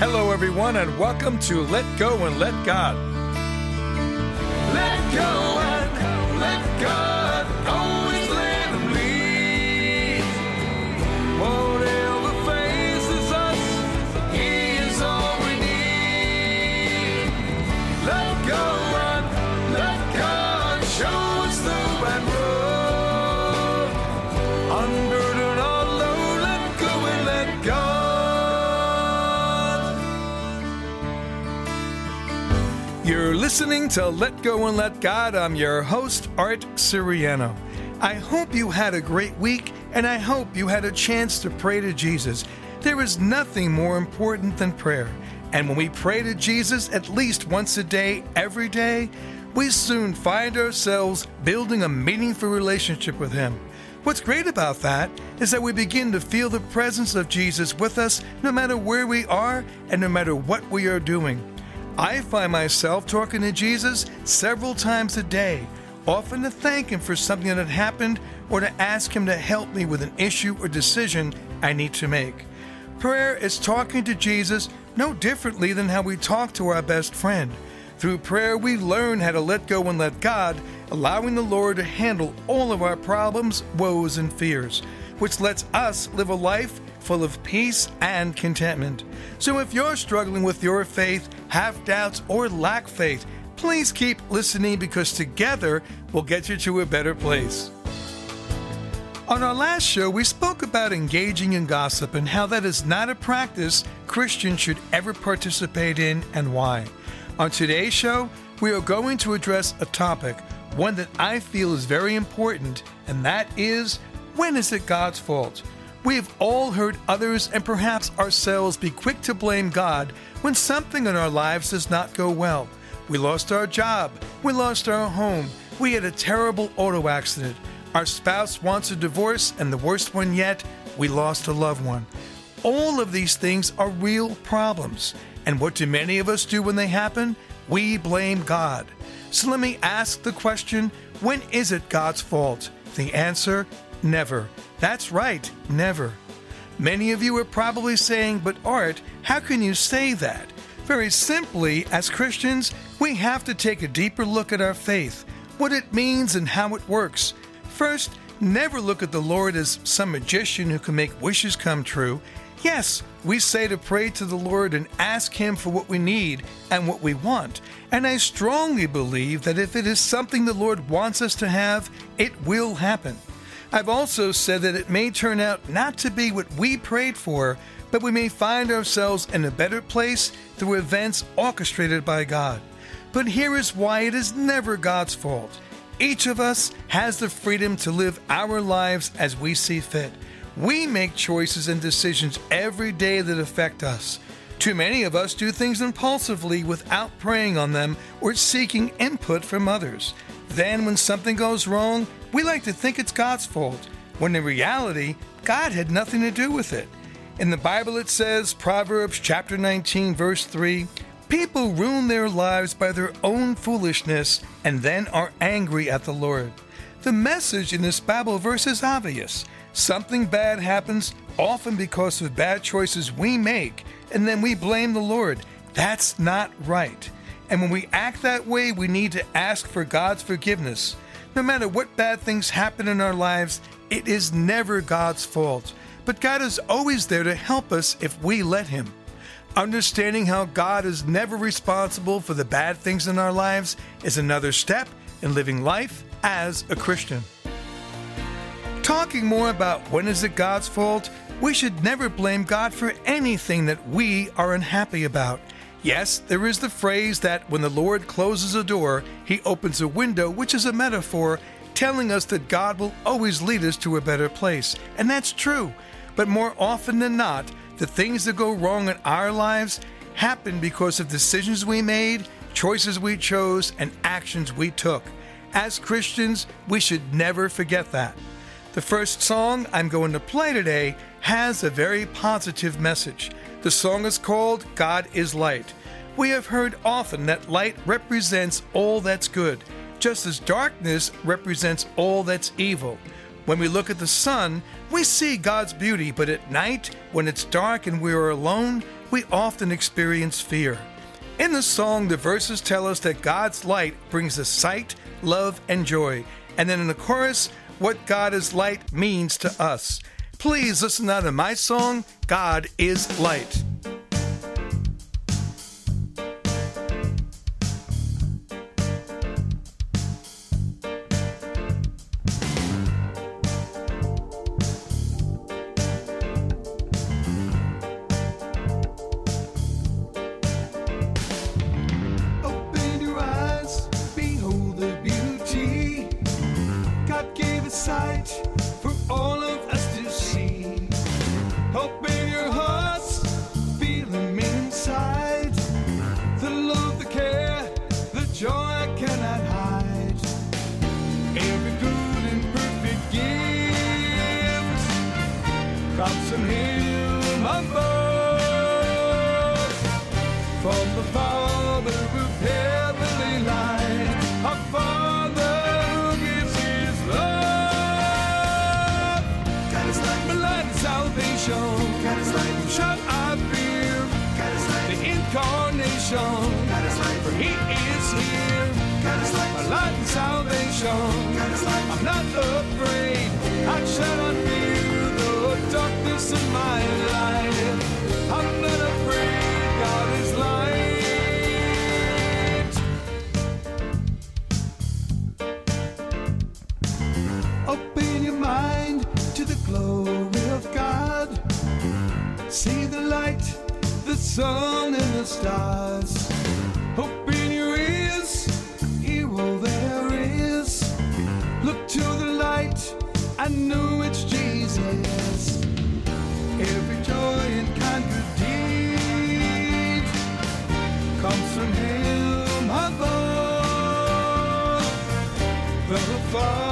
Hello, everyone, and welcome to Let Go and Let God. Let go and let God listening to Let Go and Let God. I'm your host, Art Suriano. I hope you had a great week, and I hope you had a chance to pray to Jesus. There is nothing more important than prayer. And when we pray to Jesus at least once a day, every day, we soon find ourselves building a meaningful relationship with Him. What's great about that is that we begin to feel the presence of Jesus with us no matter where we are and no matter what we are doing. I find myself talking to Jesus several times a day, often to thank Him for something that had happened or to ask Him to help me with an issue or decision I need to make. Prayer is talking to Jesus no differently than how we talk to our best friend. Through prayer, we learn how to let go and let God, allowing the Lord to handle all of our problems, woes, and fears, which lets us live a life full of peace and contentment. So if you're struggling with your faith, have doubts, or lack faith, please keep listening because together we'll get you to a better place. On our last show, we spoke about engaging in gossip and how that is not a practice Christians should ever participate in and why. On today's show, we are going to address a topic, one that I feel is very important, and that is when is it God's fault? We have all heard others and perhaps ourselves be quick to blame God when something in our lives does not go well. We lost our job, we lost our home, we had a terrible auto accident, our spouse wants a divorce, and the worst one yet, we lost a loved one. All of these things are real problems. And what do many of us do when they happen? We blame God. So let me ask the question when is it God's fault? The answer never. That's right, never. Many of you are probably saying, but Art, how can you say that? Very simply, as Christians, we have to take a deeper look at our faith, what it means and how it works. First, never look at the Lord as some magician who can make wishes come true. Yes, we say to pray to the Lord and ask Him for what we need and what we want. And I strongly believe that if it is something the Lord wants us to have, it will happen. I've also said that it may turn out not to be what we prayed for, but we may find ourselves in a better place through events orchestrated by God. But here is why it is never God's fault. Each of us has the freedom to live our lives as we see fit. We make choices and decisions every day that affect us. Too many of us do things impulsively without praying on them or seeking input from others. Then, when something goes wrong, we like to think it's God's fault, when in reality, God had nothing to do with it. In the Bible, it says, Proverbs chapter 19, verse 3 People ruin their lives by their own foolishness and then are angry at the Lord. The message in this Bible verse is obvious. Something bad happens, often because of bad choices we make, and then we blame the Lord. That's not right. And when we act that way, we need to ask for God's forgiveness. No matter what bad things happen in our lives, it is never God's fault. But God is always there to help us if we let Him. Understanding how God is never responsible for the bad things in our lives is another step in living life as a Christian. Talking more about when is it God's fault, we should never blame God for anything that we are unhappy about. Yes, there is the phrase that when the Lord closes a door, he opens a window, which is a metaphor telling us that God will always lead us to a better place. And that's true. But more often than not, the things that go wrong in our lives happen because of decisions we made, choices we chose, and actions we took. As Christians, we should never forget that. The first song I'm going to play today has a very positive message. The song is called God is Light. We have heard often that light represents all that's good, just as darkness represents all that's evil. When we look at the sun, we see God's beauty, but at night, when it's dark and we are alone, we often experience fear. In the song, the verses tell us that God's light brings us sight, love, and joy. And then in the chorus, what God is light means to us. Please listen now to my song, God is Light. Sun, and the stars. I know it's Jesus. Every joy and kind good deed comes from Him above. The Father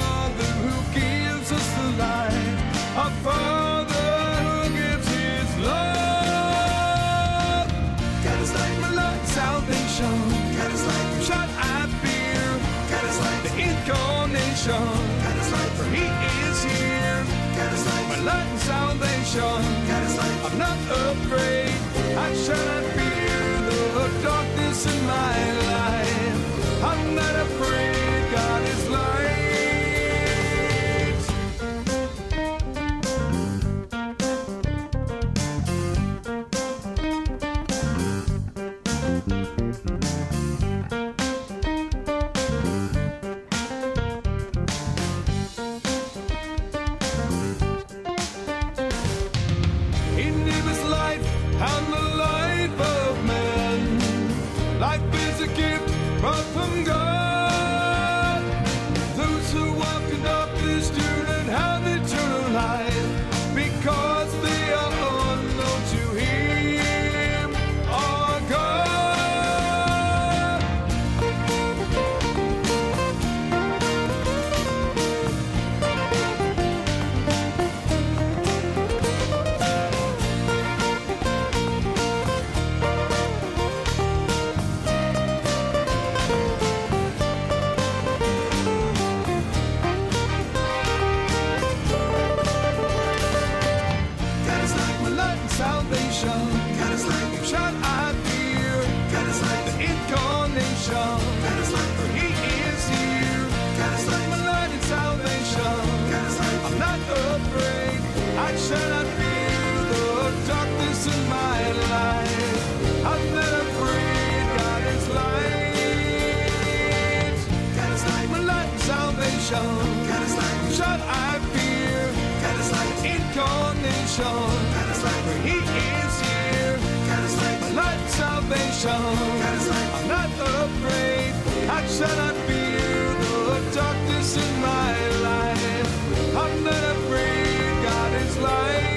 incarnation. God is like for He is here. God is like my light salvation. God is like I'm not afraid. I shall not fear the darkness in my life. I'm not afraid. God is light.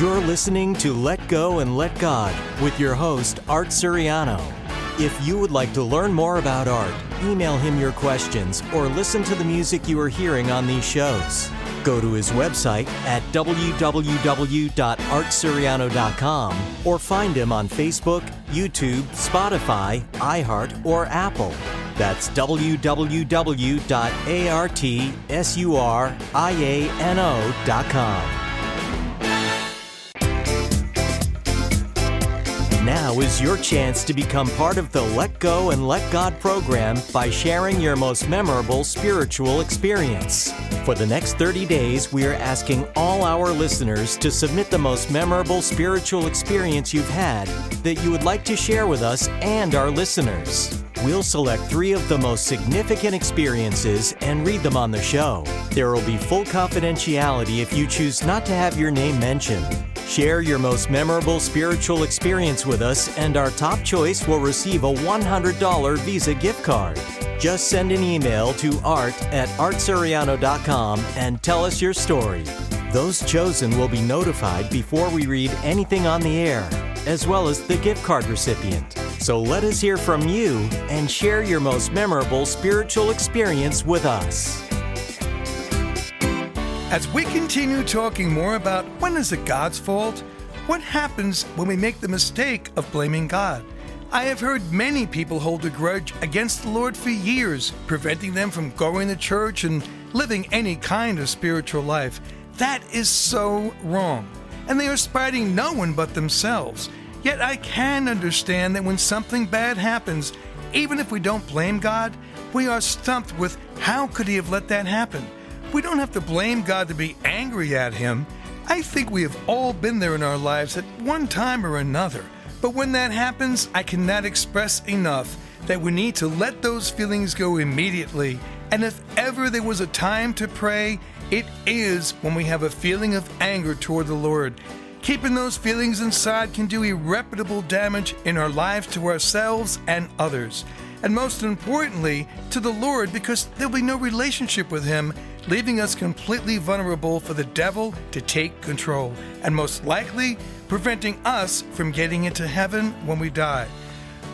You're listening to Let Go and Let God with your host, Art Suriano. If you would like to learn more about Art, email him your questions or listen to the music you are hearing on these shows. Go to his website at www.artsuriano.com or find him on Facebook, YouTube, Spotify, iHeart, or Apple. That's www.artsuriano.com. Now is your chance to become part of the Let Go and Let God program by sharing your most memorable spiritual experience. For the next 30 days, we are asking all our listeners to submit the most memorable spiritual experience you've had that you would like to share with us and our listeners. We'll select three of the most significant experiences and read them on the show. There will be full confidentiality if you choose not to have your name mentioned. Share your most memorable spiritual experience with us, and our top choice will receive a $100 Visa gift card. Just send an email to art at artsuriano.com and tell us your story. Those chosen will be notified before we read anything on the air, as well as the gift card recipient. So let us hear from you and share your most memorable spiritual experience with us. As we continue talking more about when is it God's fault, what happens when we make the mistake of blaming God? I have heard many people hold a grudge against the Lord for years, preventing them from going to church and living any kind of spiritual life. That is so wrong. And they are spiting no one but themselves. Yet I can understand that when something bad happens, even if we don't blame God, we are stumped with how could He have let that happen? We don't have to blame God to be angry at Him. I think we have all been there in our lives at one time or another. But when that happens, I cannot express enough that we need to let those feelings go immediately. And if ever there was a time to pray, it is when we have a feeling of anger toward the Lord. Keeping those feelings inside can do irreparable damage in our lives to ourselves and others. And most importantly, to the Lord, because there'll be no relationship with Him leaving us completely vulnerable for the devil to take control, and most likely preventing us from getting into heaven when we die.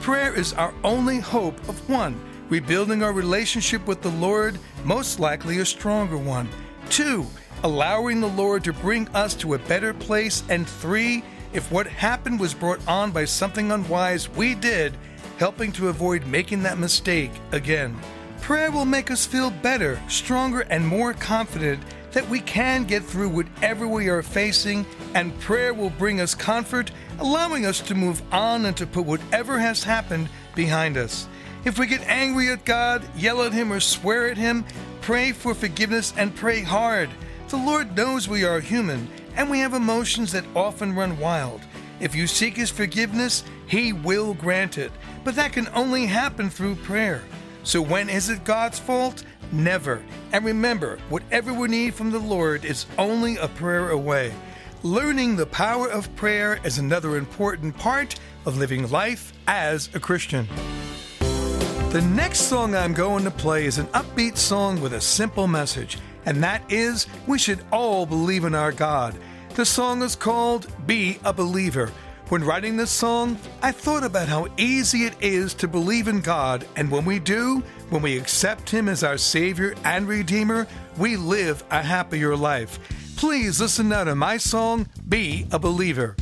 Prayer is our only hope of one, rebuilding our relationship with the Lord, most likely a stronger one. Two, allowing the Lord to bring us to a better place. And three, if what happened was brought on by something unwise we did, helping to avoid making that mistake again. Prayer will make us feel better, stronger, and more confident that we can get through whatever we are facing, and prayer will bring us comfort, allowing us to move on and to put whatever has happened behind us. If we get angry at God, yell at Him, or swear at Him, pray for forgiveness and pray hard. The Lord knows we are human and we have emotions that often run wild. If you seek His forgiveness, He will grant it, but that can only happen through prayer. So when is it God's fault? Never. And remember, whatever we need from the Lord is only a prayer away. Learning the power of prayer is another important part of living life as a Christian. The next song I'm going to play is an upbeat song with a simple message, and that is we should all believe in our God. The song is called Be a Believer. When writing this song, I thought about how easy it is to believe in God, and when we do, when we accept Him as our Savior and Redeemer, we live a happier life. Please listen now to my song, Be a Believer.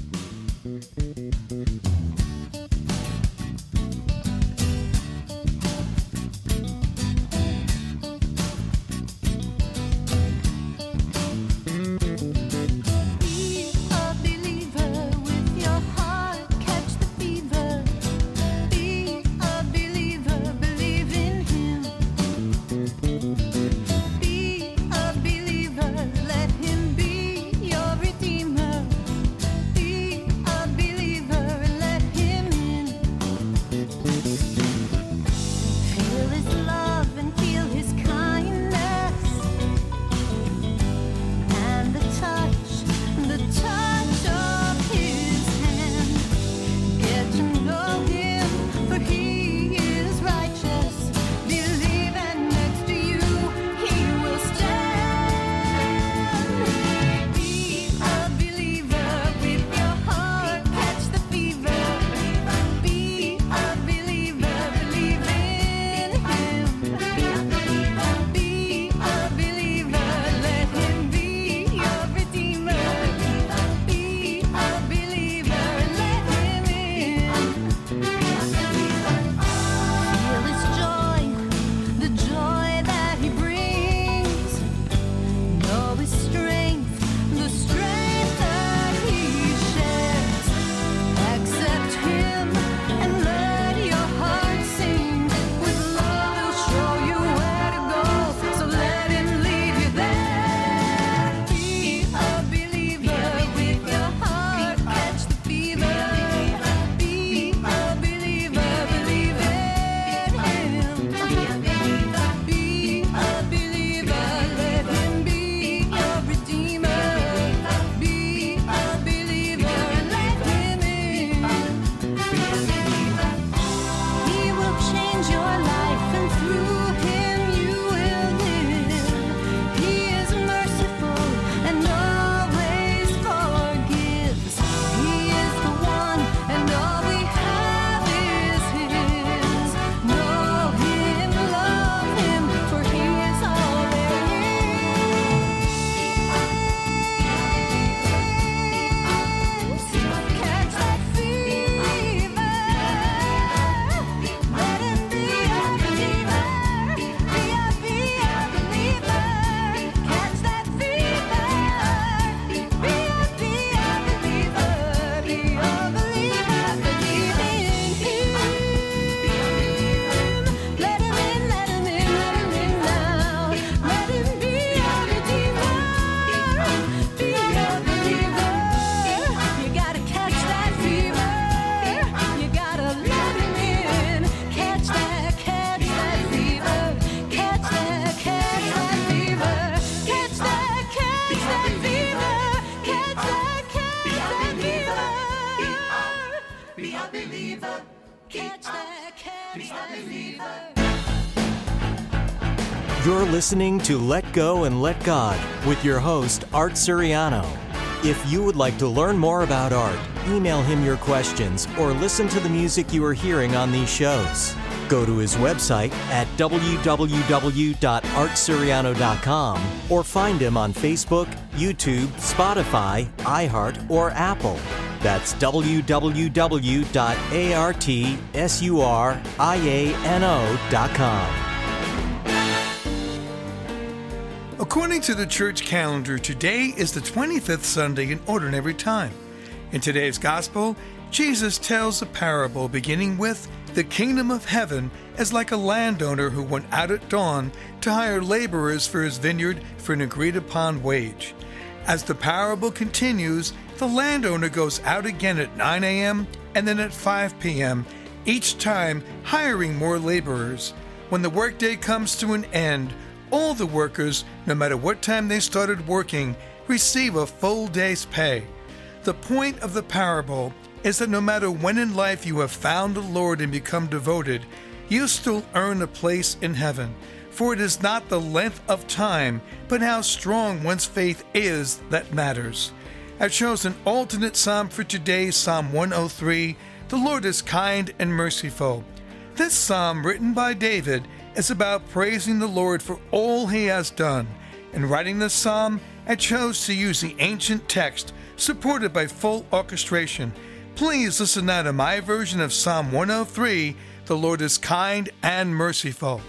Listening to Let Go and Let God with your host, Art Suriano. If you would like to learn more about Art, email him your questions or listen to the music you are hearing on these shows. Go to his website at www.artsuriano.com or find him on Facebook, YouTube, Spotify, iHeart, or Apple. That's www.artsuriano.com. According to the church calendar, today is the 25th Sunday in Ordinary Time. In today's Gospel, Jesus tells a parable beginning with The kingdom of heaven is like a landowner who went out at dawn to hire laborers for his vineyard for an agreed upon wage. As the parable continues, the landowner goes out again at 9 a.m. and then at 5 p.m., each time hiring more laborers. When the workday comes to an end, all the workers, no matter what time they started working, receive a full day's pay. The point of the parable is that no matter when in life you have found the Lord and become devoted, you still earn a place in heaven. For it is not the length of time, but how strong one's faith is that matters. I chose an alternate psalm for today, Psalm 103 The Lord is kind and merciful. This psalm, written by David, is about praising the Lord for all he has done. In writing this psalm, I chose to use the ancient text supported by full orchestration. Please listen now to my version of Psalm 103 The Lord is kind and merciful.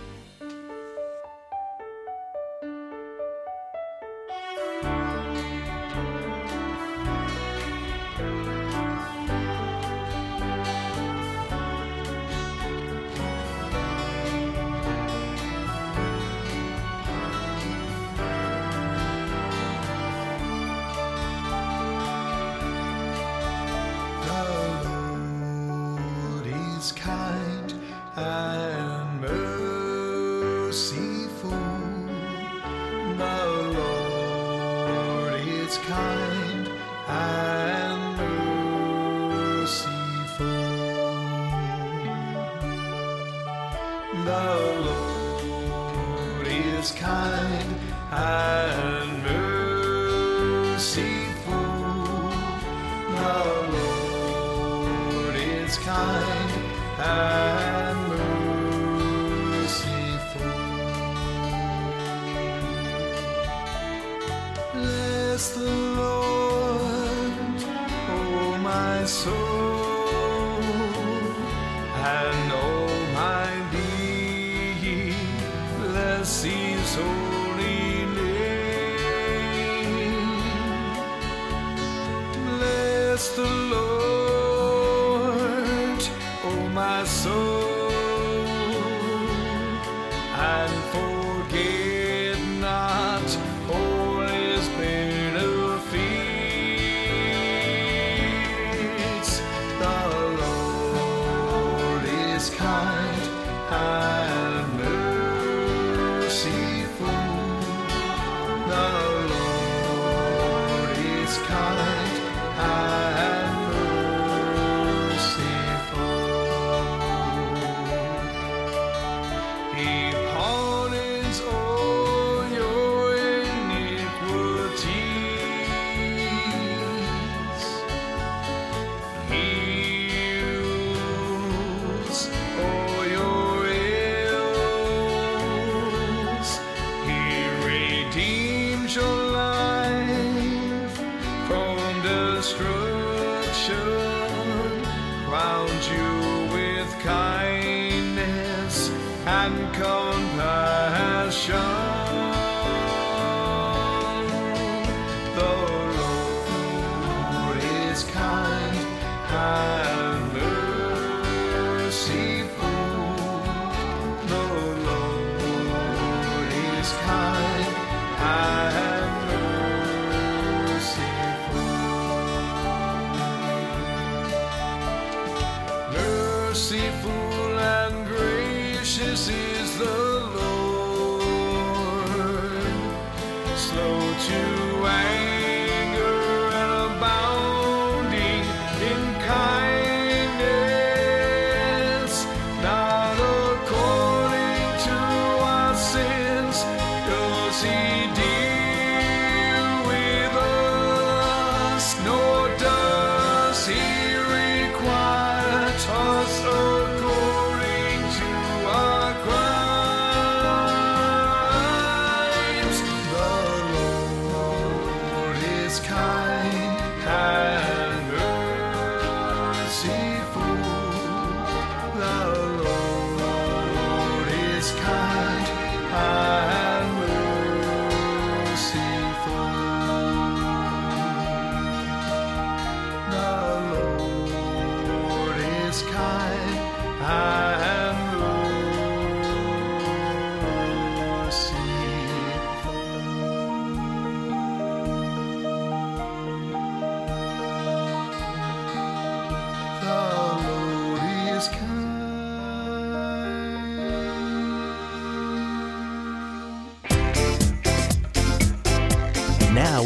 Bless His holy name. Bless the Lord, oh my soul, and forget Heals slow to anger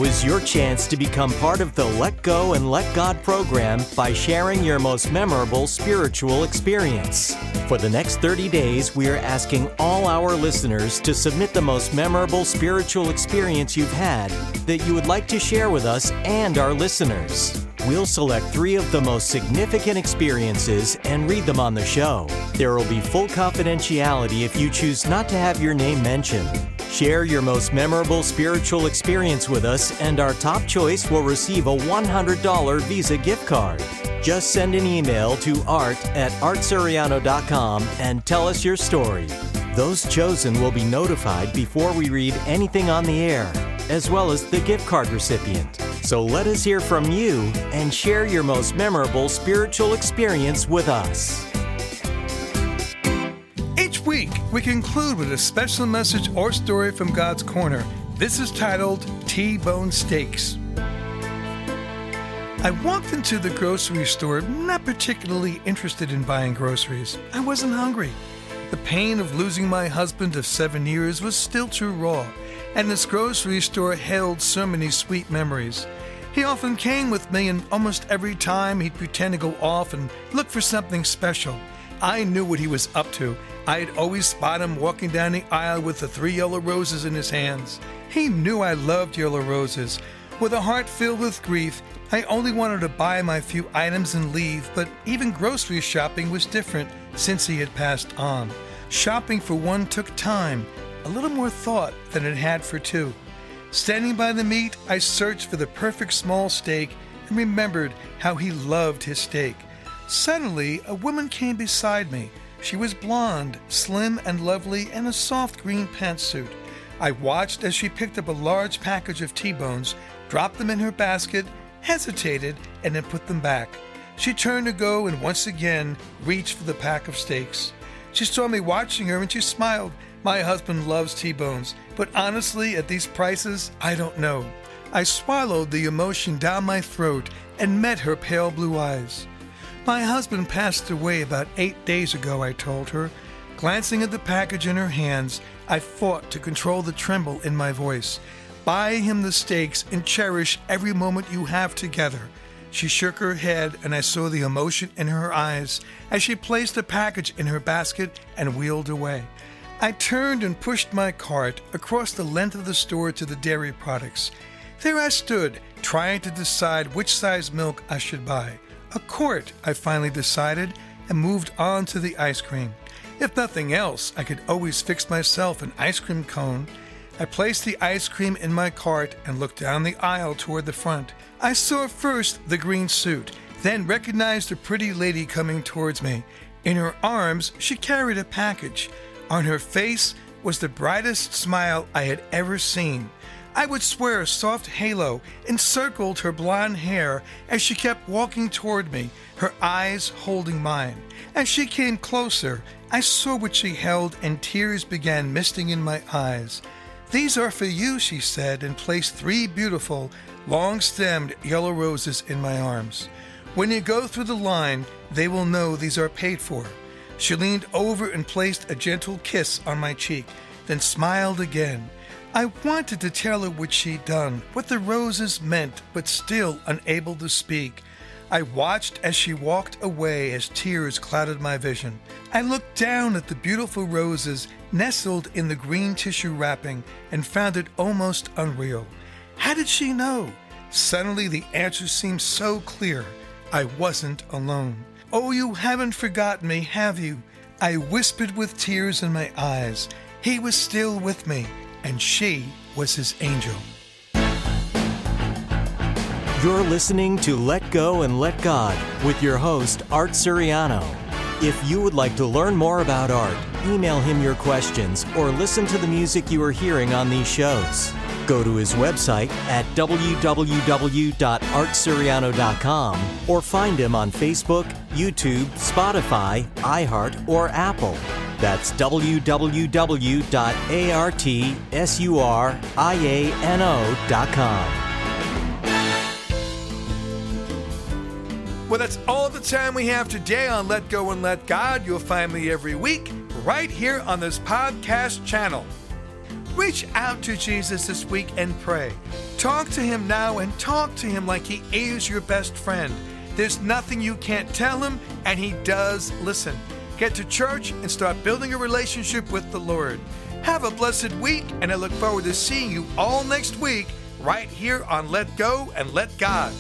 Is your chance to become part of the Let Go and Let God program by sharing your most memorable spiritual experience. For the next 30 days, we are asking all our listeners to submit the most memorable spiritual experience you've had that you would like to share with us and our listeners. We'll select three of the most significant experiences and read them on the show. There will be full confidentiality if you choose not to have your name mentioned. Share your most memorable spiritual experience with us, and our top choice will receive a $100 Visa gift card. Just send an email to art at artsuriano.com and tell us your story. Those chosen will be notified before we read anything on the air, as well as the gift card recipient. So let us hear from you and share your most memorable spiritual experience with us. Week, we conclude with a special message or story from God's Corner. This is titled T Bone Steaks. I walked into the grocery store not particularly interested in buying groceries. I wasn't hungry. The pain of losing my husband of seven years was still too raw, and this grocery store held so many sweet memories. He often came with me, and almost every time he'd pretend to go off and look for something special. I knew what he was up to. I'd always spot him walking down the aisle with the three yellow roses in his hands. He knew I loved yellow roses. With a heart filled with grief, I only wanted to buy my few items and leave, but even grocery shopping was different since he had passed on. Shopping for one took time, a little more thought than it had for two. Standing by the meat, I searched for the perfect small steak and remembered how he loved his steak. Suddenly, a woman came beside me. She was blonde, slim, and lovely in a soft green pantsuit. I watched as she picked up a large package of T bones, dropped them in her basket, hesitated, and then put them back. She turned to go and once again reached for the pack of steaks. She saw me watching her and she smiled. My husband loves T bones, but honestly, at these prices, I don't know. I swallowed the emotion down my throat and met her pale blue eyes. My husband passed away about eight days ago, I told her. Glancing at the package in her hands, I fought to control the tremble in my voice. Buy him the steaks and cherish every moment you have together. She shook her head, and I saw the emotion in her eyes as she placed the package in her basket and wheeled away. I turned and pushed my cart across the length of the store to the dairy products. There I stood, trying to decide which size milk I should buy. A quart, I finally decided, and moved on to the ice cream. If nothing else, I could always fix myself an ice cream cone. I placed the ice cream in my cart and looked down the aisle toward the front. I saw first the green suit, then recognized a pretty lady coming towards me. In her arms, she carried a package. On her face was the brightest smile I had ever seen. I would swear a soft halo encircled her blonde hair as she kept walking toward me, her eyes holding mine. As she came closer, I saw what she held and tears began misting in my eyes. These are for you, she said, and placed three beautiful, long stemmed yellow roses in my arms. When you go through the line, they will know these are paid for. She leaned over and placed a gentle kiss on my cheek, then smiled again. I wanted to tell her what she'd done, what the roses meant, but still unable to speak. I watched as she walked away as tears clouded my vision. I looked down at the beautiful roses nestled in the green tissue wrapping and found it almost unreal. How did she know? Suddenly, the answer seemed so clear. I wasn't alone. Oh, you haven't forgotten me, have you? I whispered with tears in my eyes. He was still with me, and she was his angel. You're listening to Let Go and Let God with your host, Art Suriano. If you would like to learn more about Art, email him your questions or listen to the music you are hearing on these shows. Go to his website at www.artsuriano.com or find him on Facebook, YouTube, Spotify, iHeart, or Apple. That's www.artsuriano.com. Well, that's all the time we have today on Let Go and Let God. You'll find me every week right here on this podcast channel. Reach out to Jesus this week and pray. Talk to him now and talk to him like he is your best friend. There's nothing you can't tell him, and he does listen. Get to church and start building a relationship with the Lord. Have a blessed week, and I look forward to seeing you all next week right here on Let Go and Let God.